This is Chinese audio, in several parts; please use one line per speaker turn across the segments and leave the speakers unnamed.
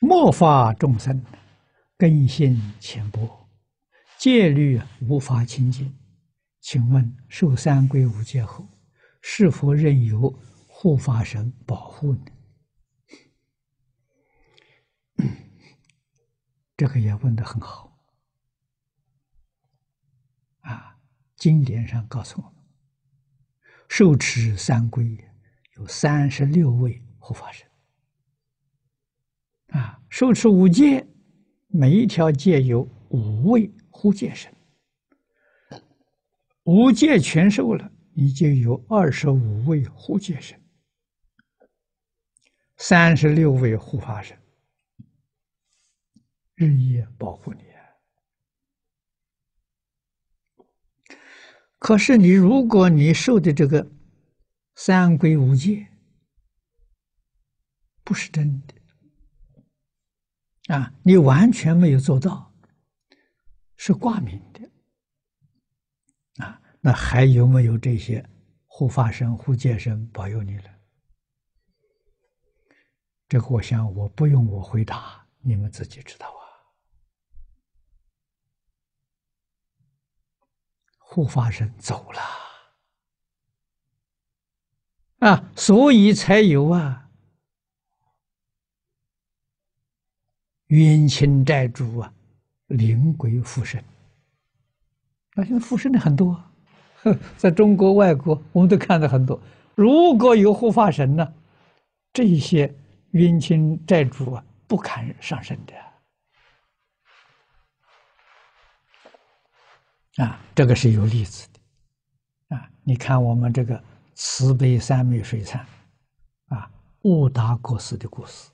末法众生根性浅薄，戒律无法清净。请问受三皈五戒后，是否任由护法神保护呢？这个也问得很好。啊，经典上告诉我们，受持三皈有三十六位护法神。啊，受持五戒，每一条戒有五位护戒神。五戒全受了，你就有二十五位护戒神，三十六位护法神，日夜保护你。可是你如果你受的这个三皈五戒不是真的。啊，你完全没有做到，是挂名的，啊，那还有没有这些护法神、护戒神保佑你了？这个我想我不用我回答，你们自己知道啊。护法神走了，啊，所以才有啊。冤亲债主啊，灵鬼附身。那现在附身的很多，在中国、外国，我们都看到很多。如果有护法神呢，这些冤亲债主啊，不堪上身的。啊，这个是有例子的。啊，你看我们这个慈悲三昧水忏，啊，悟达国师的故事。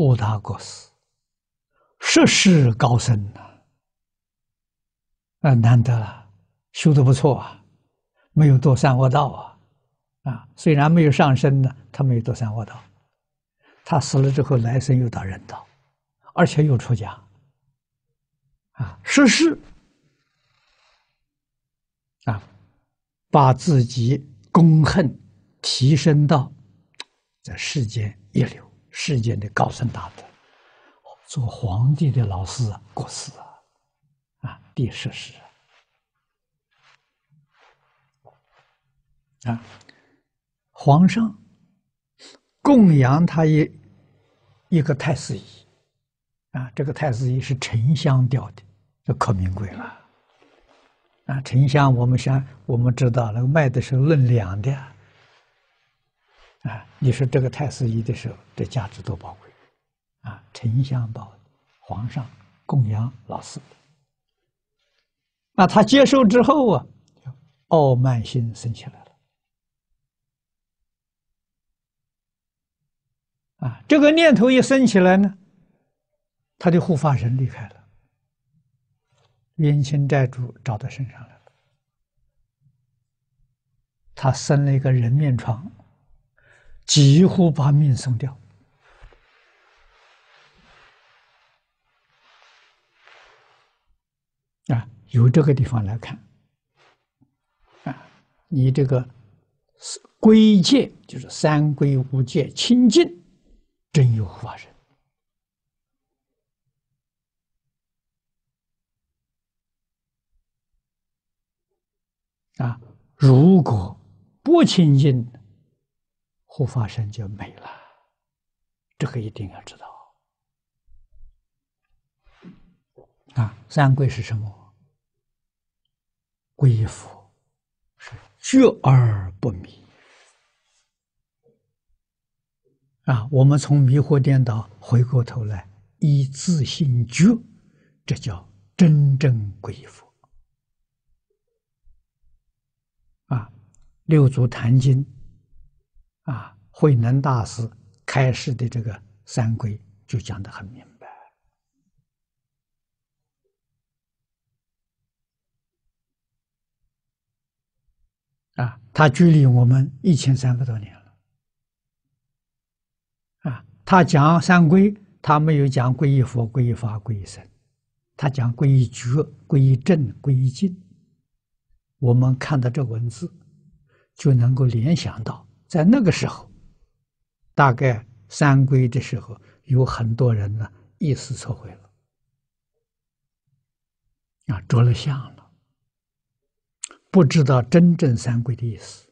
啊，悟达国师，硕士高僧呐，啊，难得了，修得不错啊，没有堕三恶道啊，啊，虽然没有上身呢，他没有堕三恶道，他死了之后来生又到人道，而且又出家，啊，硕士，啊，把自己功恨提升到在世间一流。世间的高僧大德，做皇帝的老师啊，过世啊，啊，第十世啊，皇上供养他一一个太师椅，啊，这个太师椅是沉香雕的，这可名贵了，啊，沉香我们想我们知道那个卖的是论两的。啊，你说这个太师椅的时候，这价值多宝贵啊！丞相宝，皇上供养老师，那他接受之后啊，傲慢心生起来了。啊，这个念头一升起来呢，他的护法神离开了，冤亲债主找到身上来了，他生了一个人面疮。几乎把命送掉啊！由这个地方来看啊，你这个皈戒就是三皈五戒清净，真有护法神啊！如果不清净，护法神就没了，这个一定要知道啊！三皈是什么？皈依佛是觉而不迷啊！我们从迷惑颠倒回过头来，以自性觉，这叫真正皈依佛啊！六祖坛经。啊，慧能大师开示的这个三规就讲得很明白。啊，他距离我们一千三百多年了。啊，他讲三规，他没有讲皈依佛、皈依法、皈依僧，他讲皈依觉、皈依正、皈依净。我们看到这文字。就能够联想到，在那个时候，大概三归的时候，有很多人呢意思错会了，啊，着了相了，不知道真正三归的意思，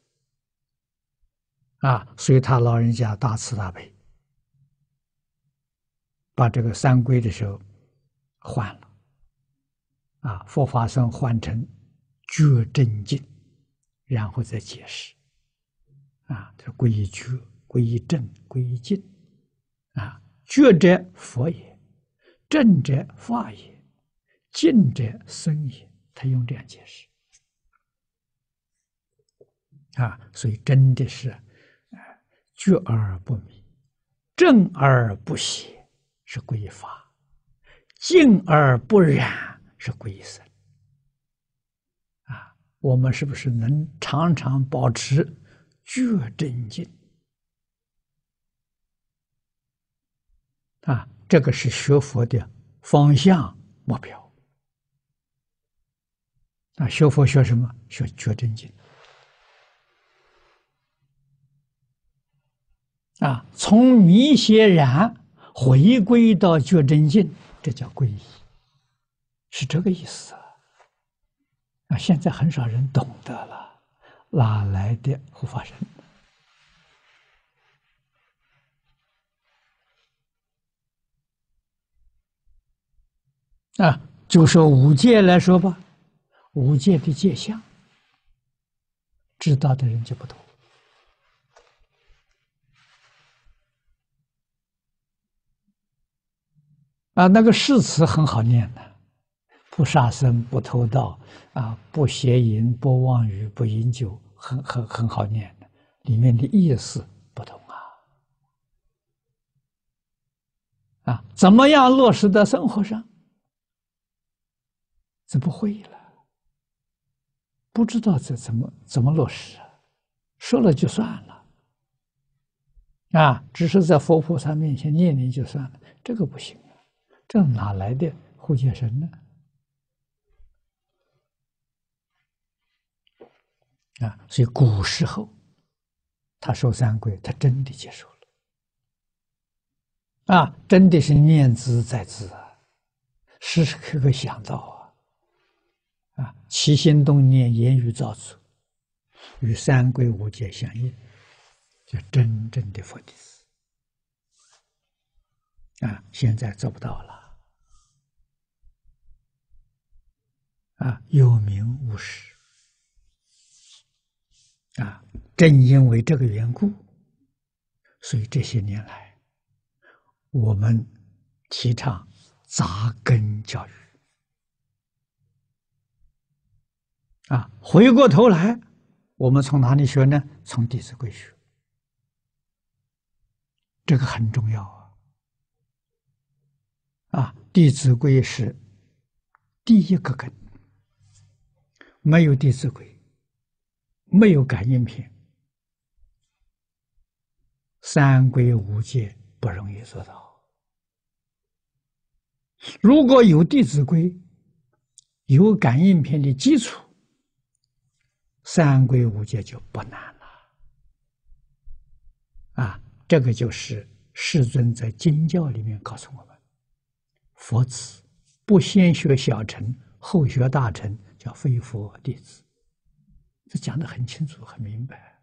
啊，所以他老人家大慈大悲，把这个三归的时候换了，啊，佛法僧换成觉真净。然后再解释，啊，这皈依觉、皈依正、皈依净，啊，觉者佛也，正者法也，净者僧也。他用这样解释，啊，所以真的是，啊，觉而不迷，正而不邪，是归法；净而不染，是归僧。我们是不是能常常保持觉真经？啊，这个是学佛的方向目标。啊，学佛学什么？学觉真经。啊，从迷邪染回归到觉真净，这叫皈依，是这个意思。啊，现在很少人懂得了，哪来的护法神？啊，就说五戒来说吧，五戒的戒相，知道的人就不多。啊，那个誓词很好念的。不杀生，不偷盗，啊，不邪淫，不妄语，不饮酒，很很很好念的，里面的意思不同啊。啊，怎么样落实到生活上？这不会了，不知道这怎么怎么落实啊？说了就算了，啊，只是在佛菩萨面前念念就算了，这个不行啊，这哪来的护戒神呢？啊，所以古时候，他受三皈，他真的接受了，啊，真的是念兹在兹，时时刻刻想到啊，啊，起心动念、言语造作，与三皈五戒相应，就真正的佛弟子。啊，现在做不到了，啊，有名无实。啊，正因为这个缘故，所以这些年来，我们提倡扎根教育。啊，回过头来，我们从哪里学呢？从《弟子规》学，这个很重要啊！啊，《弟子规》是第一个根，没有《弟子规》。没有感应篇，三皈五戒不容易做到。如果有《弟子规》，有感应篇的基础，三规五戒就不难了。啊，这个就是世尊在经教里面告诉我们：佛子不先学小乘，后学大乘，叫非佛弟子。这讲得很清楚、很明白，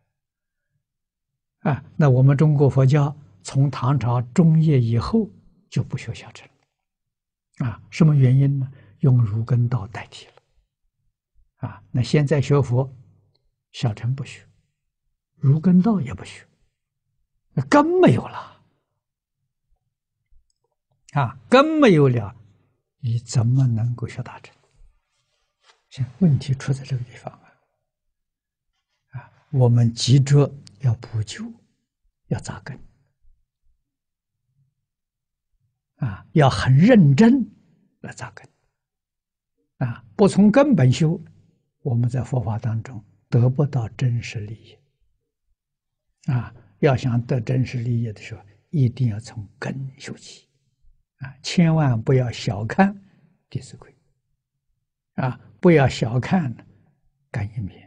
啊，那我们中国佛教从唐朝中叶以后就不学小乘，啊，什么原因呢？用儒根道代替了，啊，那现在学佛，小乘不学，儒根道也不学，那根没有了，啊，根没有了，你怎么能够学大乘？现问题出在这个地方。我们急着要补救，要扎根，啊，要很认真来扎根，啊，不从根本修，我们在佛法当中得不到真实利益，啊，要想得真实利益的时候，一定要从根修起，啊，千万不要小看《弟子规》，啊，不要小看《感应篇》。